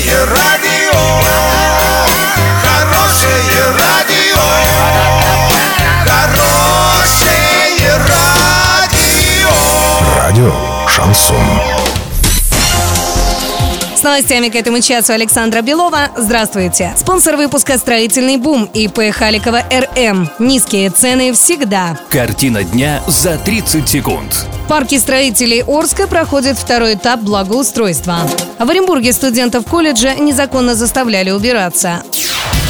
Хорошее радио, хорошее радио, хорошее радио. Радио Шансон. С новостями к этому часу Александра Белова. Здравствуйте. Спонсор выпуска «Строительный бум» ИП Халикова РМ. Низкие цены всегда. Картина дня за 30 секунд. В парке строителей Орска проходит второй этап благоустройства. В Оренбурге студентов колледжа незаконно заставляли убираться.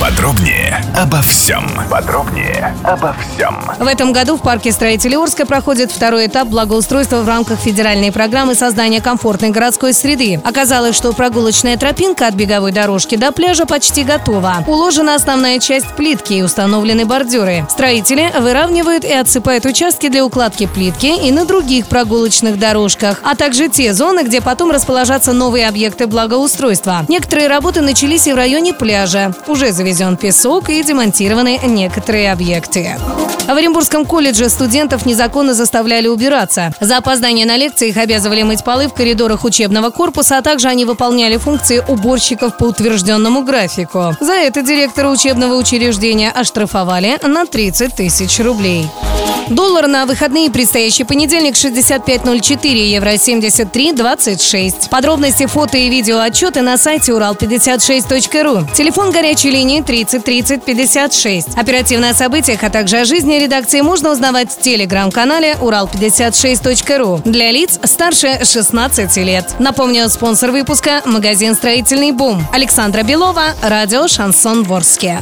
Подробнее обо всем. Подробнее обо всем. В этом году в парке строителей Орска проходит второй этап благоустройства в рамках федеральной программы создания комфортной городской среды. Оказалось, что прогулочная тропинка от беговой дорожки до пляжа почти готова. Уложена основная часть плитки и установлены бордюры. Строители выравнивают и отсыпают участки для укладки плитки и на других прогулочных дорожках, а также те зоны, где потом расположатся новые объекты благоустройства. Некоторые работы начались и в районе пляжа. Уже завезен песок и демонтированы некоторые объекты. В Оренбургском колледже студентов незаконно заставляли убираться. За опоздание на лекции их обязывали мыть полы в коридорах учебного корпуса, а также они выполняли функции уборщиков по утвержденному графику. За это директора учебного учреждения оштрафовали на 30 тысяч рублей. Доллар на выходные предстоящий понедельник 65.04, евро 73.26. Подробности, фото и видео отчеты на сайте урал56.ру. Телефон горячей линии 30 30 56. Оперативно о событиях, а также о жизни редакции можно узнавать в телеграм-канале урал56.ру для лиц старше 16 лет. Напомню, спонсор выпуска – магазин «Строительный бум». Александра Белова, радио «Шансон Ворске».